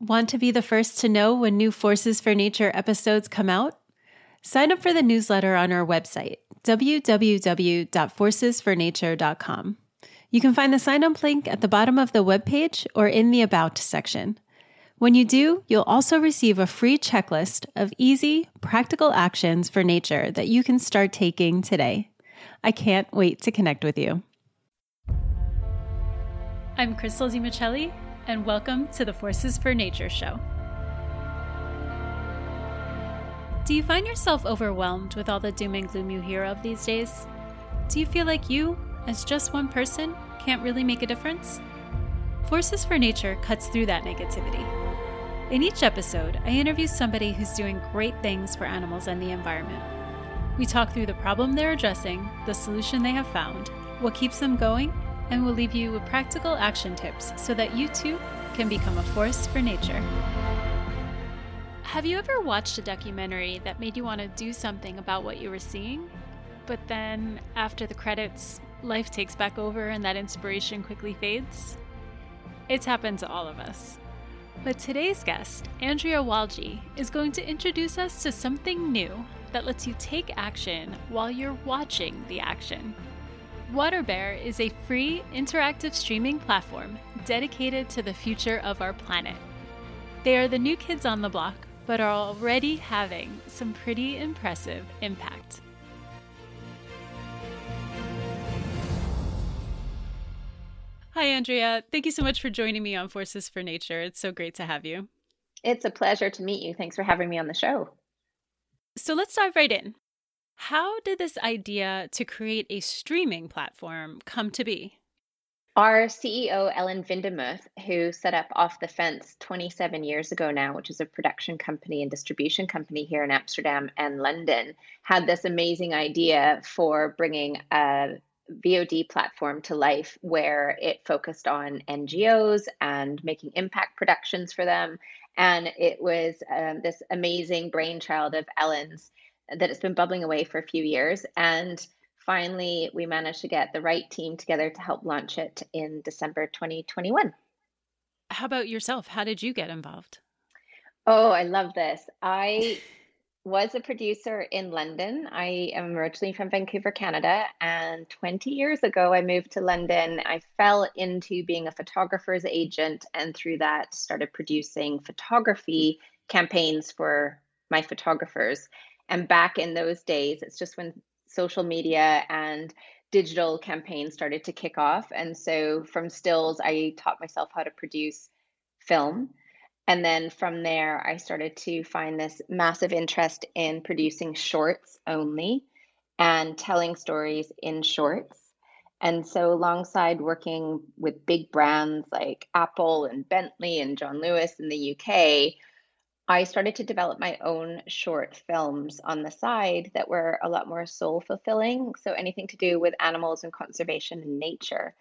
Want to be the first to know when new Forces for Nature episodes come out? Sign up for the newsletter on our website, www.forcesfornature.com. You can find the sign up link at the bottom of the webpage or in the About section. When you do, you'll also receive a free checklist of easy, practical actions for nature that you can start taking today. I can't wait to connect with you. I'm Crystal DiMicheli and welcome to the Forces for Nature show. Do you find yourself overwhelmed with all the doom and gloom you hear of these days? Do you feel like you, as just one person, can't really make a difference? Forces for Nature cuts through that negativity. In each episode, I interview somebody who's doing great things for animals and the environment. We talk through the problem they're addressing, the solution they have found, what keeps them going, and we'll leave you with practical action tips so that you too can become a force for nature. Have you ever watched a documentary that made you want to do something about what you were seeing? But then, after the credits, life takes back over and that inspiration quickly fades? It's happened to all of us. But today's guest, Andrea Walji, is going to introduce us to something new that lets you take action while you're watching the action. WaterBear is a free interactive streaming platform dedicated to the future of our planet. They are the new kids on the block, but are already having some pretty impressive impact. Hi, Andrea. Thank you so much for joining me on Forces for Nature. It's so great to have you. It's a pleasure to meet you. Thanks for having me on the show. So let's dive right in. How did this idea to create a streaming platform come to be? Our CEO, Ellen Windemuth, who set up Off the Fence 27 years ago now, which is a production company and distribution company here in Amsterdam and London, had this amazing idea for bringing a VOD platform to life where it focused on NGOs and making impact productions for them. And it was um, this amazing brainchild of Ellen's that it's been bubbling away for a few years. And finally, we managed to get the right team together to help launch it in December 2021. How about yourself? How did you get involved? Oh, I love this. I was a producer in London. I am originally from Vancouver, Canada, and 20 years ago I moved to London. I fell into being a photographer's agent and through that started producing photography campaigns for my photographers. And back in those days, it's just when social media and digital campaigns started to kick off. And so from stills, I taught myself how to produce film. And then from there, I started to find this massive interest in producing shorts only and telling stories in shorts. And so, alongside working with big brands like Apple and Bentley and John Lewis in the UK, I started to develop my own short films on the side that were a lot more soul fulfilling. So anything to do with animals and conservation and nature.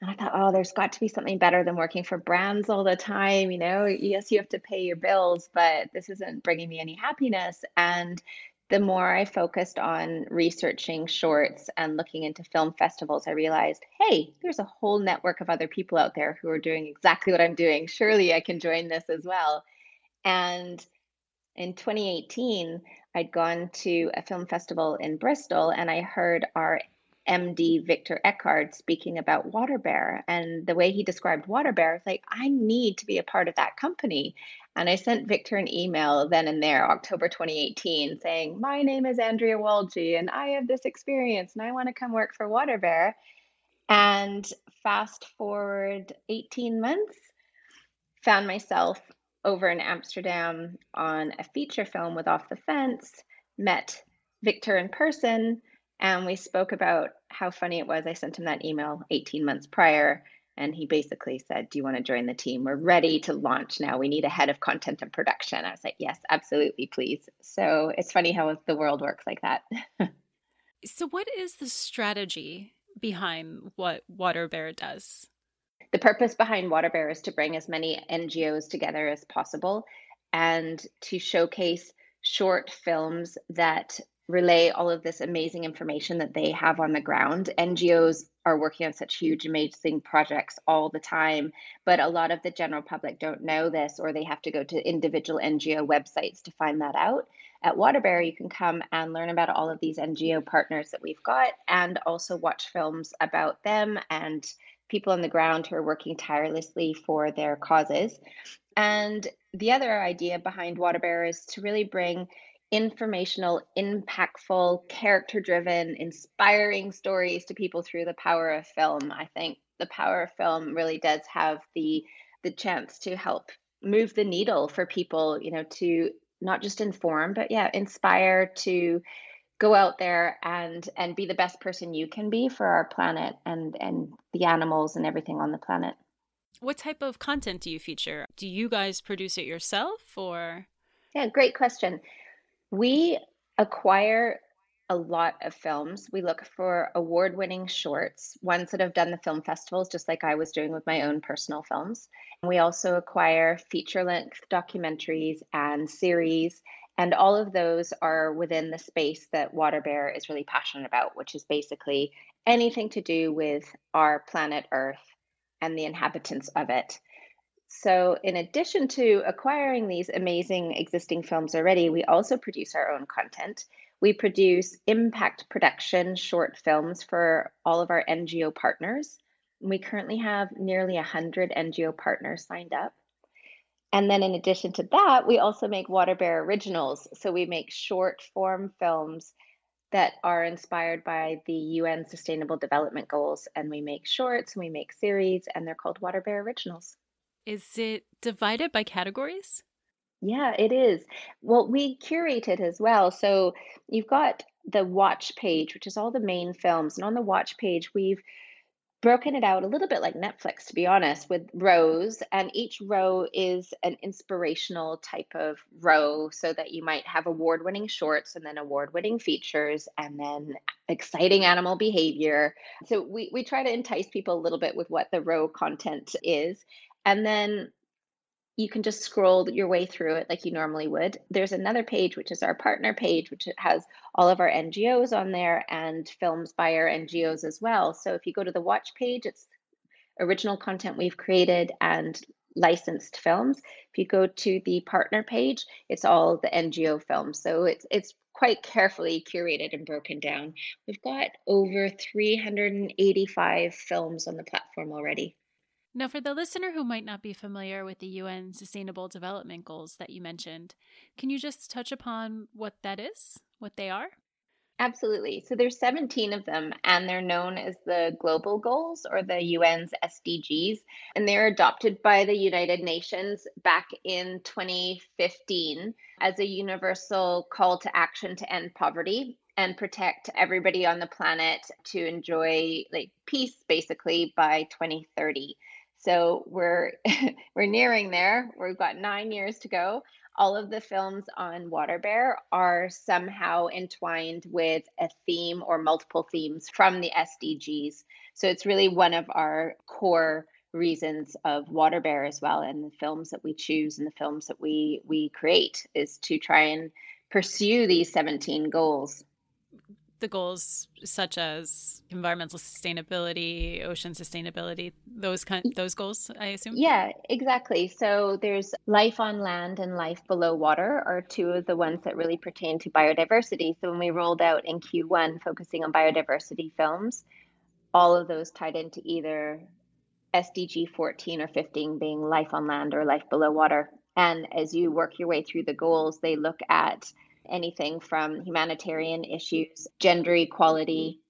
And I thought, oh, there's got to be something better than working for brands all the time. You know, yes, you have to pay your bills, but this isn't bringing me any happiness. And the more I focused on researching shorts and looking into film festivals, I realized, hey, there's a whole network of other people out there who are doing exactly what I'm doing. Surely I can join this as well. And in 2018, I'd gone to a film festival in Bristol and I heard our MD Victor Eckhardt speaking about WaterBear and the way he described WaterBear, was like, I need to be a part of that company. And I sent Victor an email then and there, October 2018, saying, My name is Andrea Walji and I have this experience and I want to come work for WaterBear. And fast forward 18 months, found myself over in Amsterdam on a feature film with Off the Fence, met Victor in person, and we spoke about how funny it was. I sent him that email 18 months prior, and he basically said, Do you want to join the team? We're ready to launch now. We need a head of content and production. I was like, Yes, absolutely, please. So it's funny how the world works like that. so, what is the strategy behind what Water Bear does? The purpose behind WaterBear is to bring as many NGOs together as possible and to showcase short films that relay all of this amazing information that they have on the ground. NGOs are working on such huge, amazing projects all the time, but a lot of the general public don't know this or they have to go to individual NGO websites to find that out. At WaterBear, you can come and learn about all of these NGO partners that we've got and also watch films about them and people on the ground who are working tirelessly for their causes. And the other idea behind WaterBear is to really bring informational, impactful, character driven, inspiring stories to people through the power of film. I think the power of film really does have the the chance to help move the needle for people, you know, to not just inform, but yeah, inspire to go out there and and be the best person you can be for our planet and and the animals and everything on the planet. What type of content do you feature? Do you guys produce it yourself or Yeah, great question. We acquire a lot of films. We look for award winning shorts, ones that have done the film festivals, just like I was doing with my own personal films. We also acquire feature length documentaries and series. And all of those are within the space that WaterBear is really passionate about, which is basically anything to do with our planet Earth and the inhabitants of it. So, in addition to acquiring these amazing existing films already, we also produce our own content. We produce impact production short films for all of our NGO partners. We currently have nearly 100 NGO partners signed up. And then, in addition to that, we also make Water Bear originals. So, we make short form films that are inspired by the UN Sustainable Development Goals. And we make shorts and we make series, and they're called Water Bear Originals. Is it divided by categories? Yeah, it is. Well, we curate it as well. So you've got the watch page, which is all the main films. And on the watch page, we've broken it out a little bit like Netflix, to be honest, with rows. And each row is an inspirational type of row so that you might have award winning shorts and then award winning features and then exciting animal behavior. So we, we try to entice people a little bit with what the row content is. And then you can just scroll your way through it like you normally would. There's another page, which is our partner page, which has all of our NGOs on there and films by our NGOs as well. So if you go to the watch page, it's original content we've created and licensed films. If you go to the partner page, it's all the NGO films. So it's it's quite carefully curated and broken down. We've got over 385 films on the platform already. Now, for the listener who might not be familiar with the UN Sustainable Development Goals that you mentioned, can you just touch upon what that is, what they are? Absolutely. So there's 17 of them, and they're known as the Global Goals or the UN's SDGs. And they're adopted by the United Nations back in 2015 as a universal call to action to end poverty and protect everybody on the planet to enjoy like peace basically by 2030. So we're we're nearing there. We've got nine years to go. All of the films on Water Bear are somehow entwined with a theme or multiple themes from the SDGs. So it's really one of our core reasons of Water Bear as well, and the films that we choose and the films that we we create is to try and pursue these 17 goals the goals such as environmental sustainability, ocean sustainability, those kind those goals, I assume? Yeah, exactly. So there's life on land and life below water are two of the ones that really pertain to biodiversity. So when we rolled out in Q1 focusing on biodiversity films, all of those tied into either SDG 14 or 15 being life on land or life below water. And as you work your way through the goals, they look at anything from humanitarian issues, gender equality,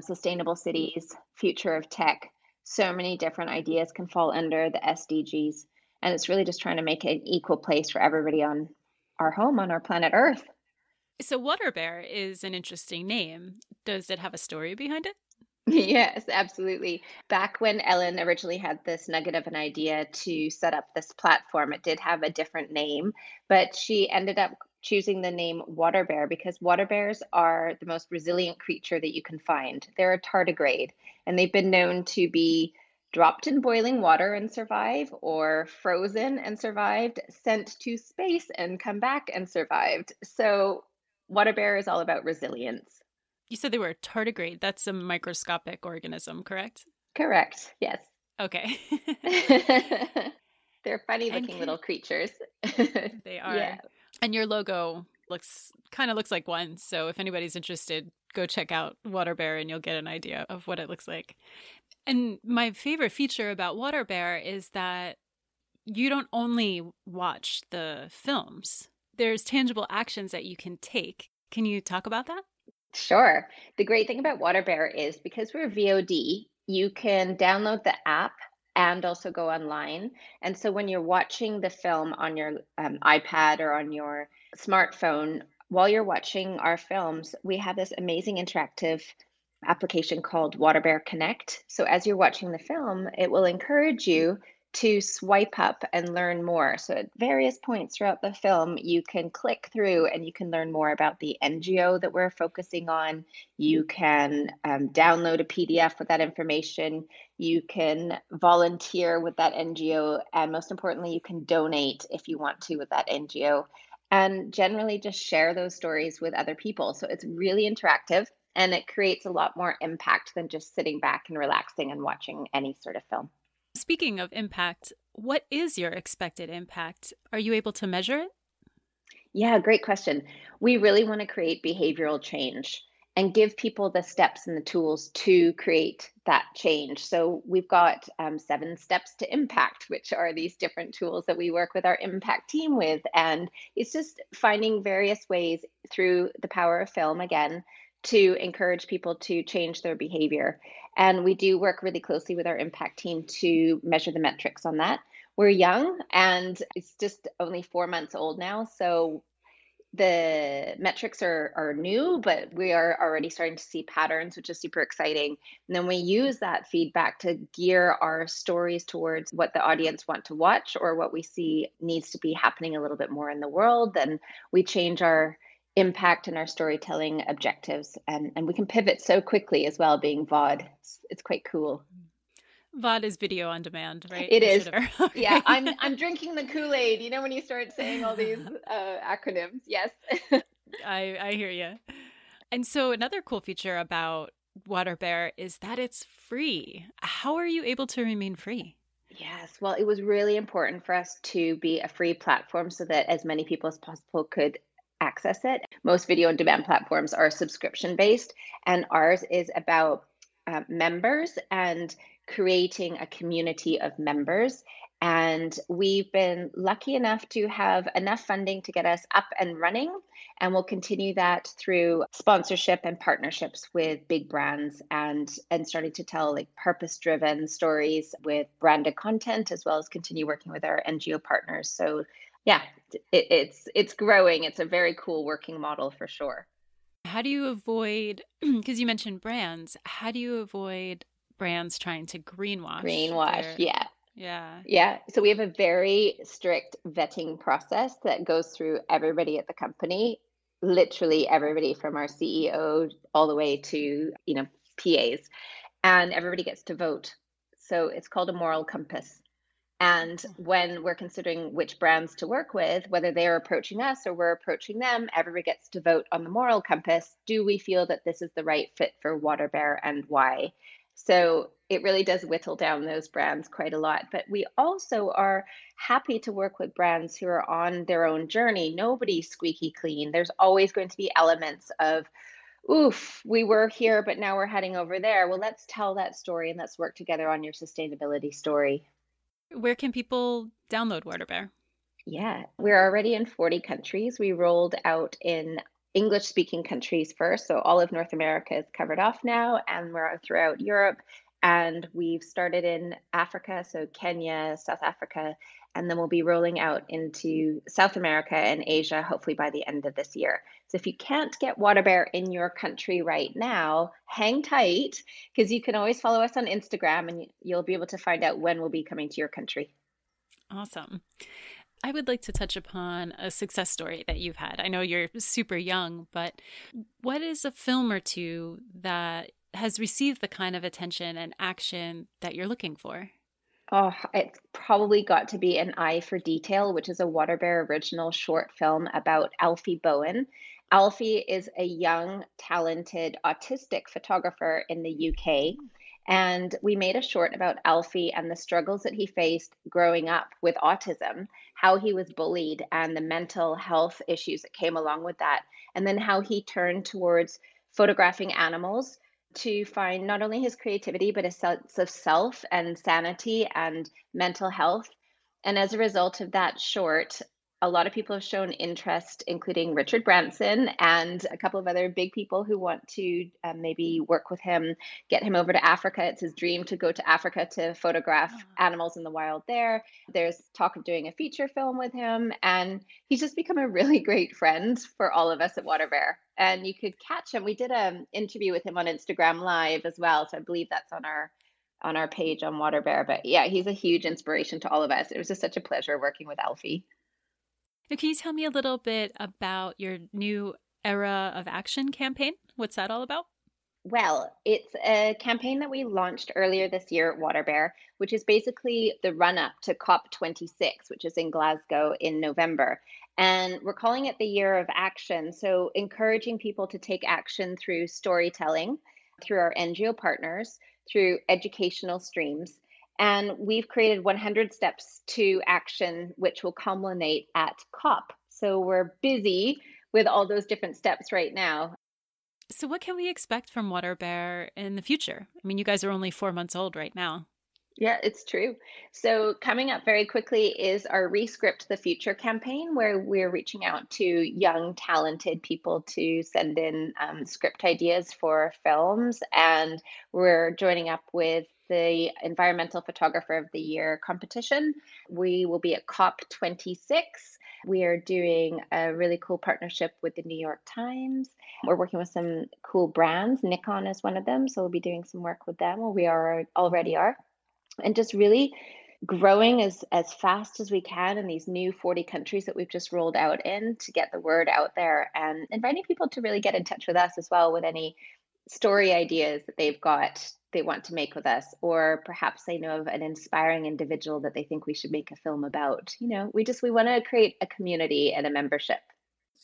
sustainable cities, future of tech. So many different ideas can fall under the SDGs. And it's really just trying to make an equal place for everybody on our home, on our planet Earth. So, Water Bear is an interesting name. Does it have a story behind it? Yes, absolutely. Back when Ellen originally had this nugget of an idea to set up this platform, it did have a different name, but she ended up choosing the name water bear because water bears are the most resilient creature that you can find. They're a tardigrade and they've been known to be dropped in boiling water and survive, or frozen and survived, sent to space and come back and survived. So Water bear is all about resilience. You said they were a tardigrade. That's a microscopic organism, correct? Correct. Yes. Okay. They're funny looking can... little creatures. they are. Yeah. And your logo looks kind of looks like one. So if anybody's interested, go check out Water Bear and you'll get an idea of what it looks like. And my favorite feature about Water Bear is that you don't only watch the films. There's tangible actions that you can take. Can you talk about that? Sure. The great thing about Water Bear is because we're VOD, you can download the app and also go online. And so when you're watching the film on your um, iPad or on your smartphone, while you're watching our films, we have this amazing interactive application called Water Bear Connect. So as you're watching the film, it will encourage you to swipe up and learn more. So, at various points throughout the film, you can click through and you can learn more about the NGO that we're focusing on. You can um, download a PDF with that information. You can volunteer with that NGO. And most importantly, you can donate if you want to with that NGO. And generally, just share those stories with other people. So, it's really interactive and it creates a lot more impact than just sitting back and relaxing and watching any sort of film. Speaking of impact, what is your expected impact? Are you able to measure it? Yeah, great question. We really want to create behavioral change and give people the steps and the tools to create that change. So we've got um, seven steps to impact, which are these different tools that we work with our impact team with. And it's just finding various ways through the power of film again to encourage people to change their behavior. And we do work really closely with our impact team to measure the metrics on that. We're young and it's just only four months old now. So the metrics are, are new, but we are already starting to see patterns, which is super exciting. And then we use that feedback to gear our stories towards what the audience want to watch or what we see needs to be happening a little bit more in the world. Then we change our impact in our storytelling objectives and, and we can pivot so quickly as well being vod it's, it's quite cool. Vod is video on demand right? It is. okay. yeah i'm i'm drinking the kool-aid. You know when you start saying all these uh, acronyms? Yes. I i hear you and so another cool feature about water bear is that it's free. How are you able to remain free? Yes, well, it was really important for us to be a free platform so that as many people as possible could access it. Most video on demand platforms are subscription based, and ours is about uh, members and creating a community of members. And we've been lucky enough to have enough funding to get us up and running. And we'll continue that through sponsorship and partnerships with big brands and, and starting to tell like purpose driven stories with branded content, as well as continue working with our NGO partners. So yeah, it, it's it's growing. It's a very cool working model for sure. How do you avoid because you mentioned brands? How do you avoid brands trying to greenwash? Greenwash, their... yeah. Yeah. Yeah. So we have a very strict vetting process that goes through everybody at the company, literally everybody from our CEO all the way to, you know, PAs. And everybody gets to vote. So it's called a moral compass. And when we're considering which brands to work with, whether they're approaching us or we're approaching them, everybody gets to vote on the moral compass. Do we feel that this is the right fit for Water Bear and why? So it really does whittle down those brands quite a lot. But we also are happy to work with brands who are on their own journey. Nobody's squeaky clean. There's always going to be elements of, oof, we were here, but now we're heading over there. Well, let's tell that story and let's work together on your sustainability story. Where can people download WaterBear? Yeah, we're already in 40 countries. We rolled out in English speaking countries first. So all of North America is covered off now, and we're throughout Europe. And we've started in Africa, so Kenya, South Africa, and then we'll be rolling out into South America and Asia, hopefully by the end of this year. So if you can't get Water Bear in your country right now, hang tight because you can always follow us on Instagram and you'll be able to find out when we'll be coming to your country. Awesome. I would like to touch upon a success story that you've had. I know you're super young, but what is a film or two that has received the kind of attention and action that you're looking for? Oh, it's probably got to be An Eye for Detail, which is a Water Bear original short film about Alfie Bowen. Alfie is a young, talented, autistic photographer in the UK. Hmm. And we made a short about Alfie and the struggles that he faced growing up with autism, how he was bullied, and the mental health issues that came along with that. And then how he turned towards photographing animals to find not only his creativity, but a sense of self and sanity and mental health. And as a result of that short, a lot of people have shown interest, including Richard Branson and a couple of other big people who want to um, maybe work with him, get him over to Africa. It's his dream to go to Africa to photograph oh. animals in the wild there. There's talk of doing a feature film with him, and he's just become a really great friend for all of us at Water Bear. And you could catch him. We did an interview with him on Instagram Live as well, so I believe that's on our on our page on Water Bear. But yeah, he's a huge inspiration to all of us. It was just such a pleasure working with Alfie. Now, can you tell me a little bit about your new Era of Action campaign? What's that all about? Well, it's a campaign that we launched earlier this year at Water Bear, which is basically the run up to COP26, which is in Glasgow in November. And we're calling it the Year of Action. So, encouraging people to take action through storytelling, through our NGO partners, through educational streams, and we've created 100 steps to action, which will culminate at COP. So we're busy with all those different steps right now. So, what can we expect from Water Bear in the future? I mean, you guys are only four months old right now. Yeah, it's true. So, coming up very quickly is our Rescript the Future campaign, where we're reaching out to young, talented people to send in um, script ideas for films. And we're joining up with the Environmental Photographer of the Year competition. We will be at COP26. We are doing a really cool partnership with the New York Times. We're working with some cool brands. Nikon is one of them. So we'll be doing some work with them, or we are already are. And just really growing as, as fast as we can in these new 40 countries that we've just rolled out in to get the word out there and inviting people to really get in touch with us as well with any story ideas that they've got they want to make with us or perhaps they know of an inspiring individual that they think we should make a film about you know we just we want to create a community and a membership.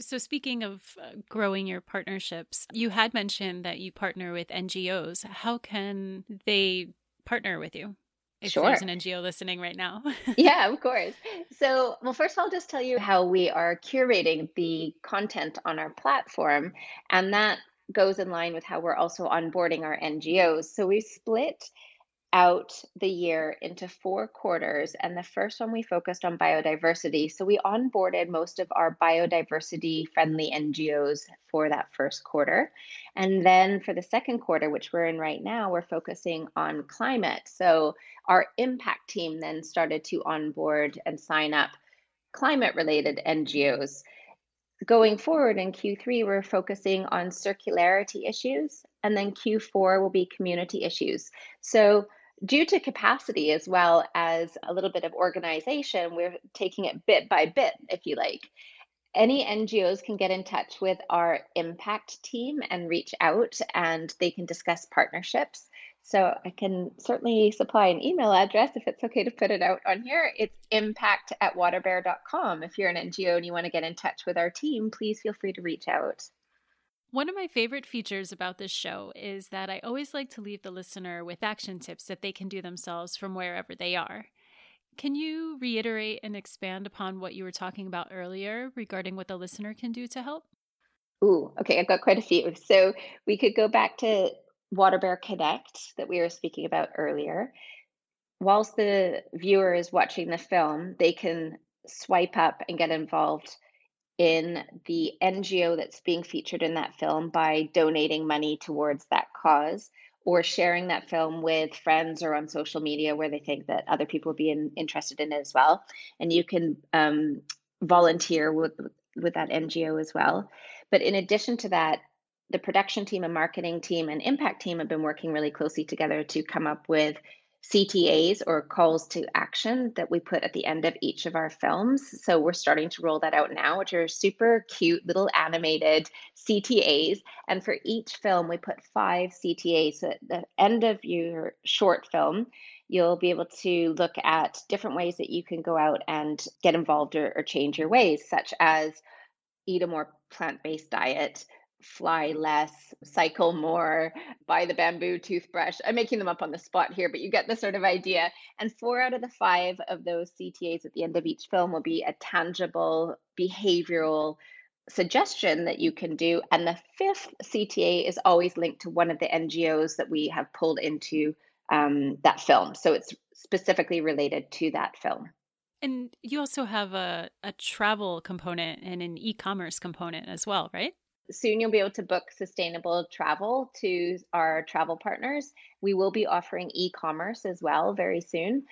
So speaking of uh, growing your partnerships you had mentioned that you partner with ngos how can they partner with you if sure. there's an ngo listening right now? Yeah of course. So well first i'll just tell you how we are curating the content on our platform and that goes in line with how we're also onboarding our NGOs. So we split out the year into four quarters, and the first one we focused on biodiversity. So we onboarded most of our biodiversity friendly NGOs for that first quarter. And then for the second quarter, which we're in right now, we're focusing on climate. So our impact team then started to onboard and sign up climate related NGOs going forward in Q3, we're focusing on circularity issues, and then Q4 will be community issues. So, due to capacity as well as a little bit of organization, we're taking it bit by bit, if you like. Any NGOs can get in touch with our impact team and reach out, and they can discuss partnerships. So I can certainly supply an email address if it's okay to put it out on here. It's impact at waterbear.com. If you're an NGO and you want to get in touch with our team, please feel free to reach out. One of my favorite features about this show is that I always like to leave the listener with action tips that they can do themselves from wherever they are. Can you reiterate and expand upon what you were talking about earlier regarding what the listener can do to help? Ooh, okay, I've got quite a few. So we could go back to Water Bear Connect that we were speaking about earlier, whilst the viewer is watching the film, they can swipe up and get involved in the NGO that's being featured in that film by donating money towards that cause or sharing that film with friends or on social media where they think that other people will be in, interested in it as well. And you can um, volunteer with, with that NGO as well. But in addition to that, the production team and marketing team and impact team have been working really closely together to come up with CTAs or calls to action that we put at the end of each of our films. So we're starting to roll that out now, which are super cute little animated CTAs. And for each film, we put five CTAs. So at the end of your short film, you'll be able to look at different ways that you can go out and get involved or, or change your ways, such as eat a more plant based diet, fly less, cycle more, buy the bamboo toothbrush. I'm making them up on the spot here, but you get the sort of idea. And four out of the five of those CTAs at the end of each film will be a tangible behavioral suggestion that you can do. And the fifth CTA is always linked to one of the NGOs that we have pulled into um, that film. So it's specifically related to that film. And you also have a, a travel component and an e commerce component as well, right? Soon you'll be able to book sustainable travel to our travel partners. We will be offering e commerce as well very soon.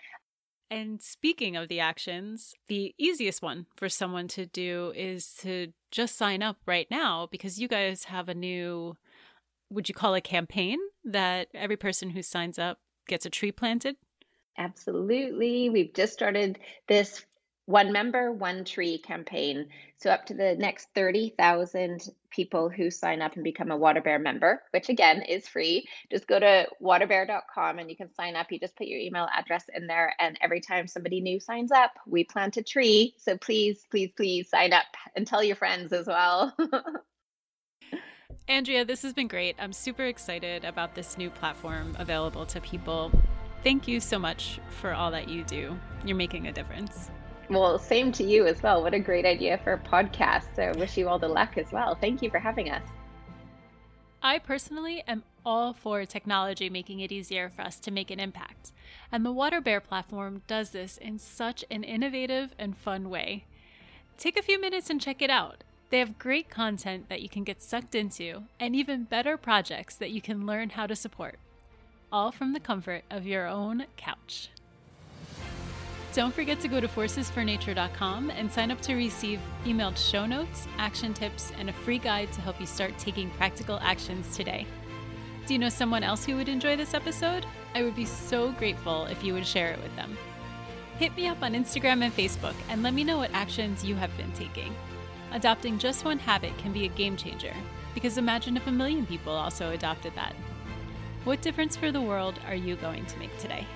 And speaking of the actions, the easiest one for someone to do is to just sign up right now because you guys have a new, would you call it campaign that every person who signs up gets a tree planted? Absolutely. We've just started this one member, one tree campaign. So, up to the next 30,000 people who sign up and become a Water Bear member, which again is free, just go to waterbear.com and you can sign up. You just put your email address in there. And every time somebody new signs up, we plant a tree. So, please, please, please sign up and tell your friends as well. Andrea, this has been great. I'm super excited about this new platform available to people. Thank you so much for all that you do. You're making a difference. Well, same to you as well. What a great idea for a podcast. So, wish you all the luck as well. Thank you for having us. I personally am all for technology making it easier for us to make an impact. And the Water Bear platform does this in such an innovative and fun way. Take a few minutes and check it out. They have great content that you can get sucked into, and even better projects that you can learn how to support, all from the comfort of your own couch. Don't forget to go to forcesfornature.com and sign up to receive emailed show notes, action tips, and a free guide to help you start taking practical actions today. Do you know someone else who would enjoy this episode? I would be so grateful if you would share it with them. Hit me up on Instagram and Facebook and let me know what actions you have been taking. Adopting just one habit can be a game changer, because imagine if a million people also adopted that. What difference for the world are you going to make today?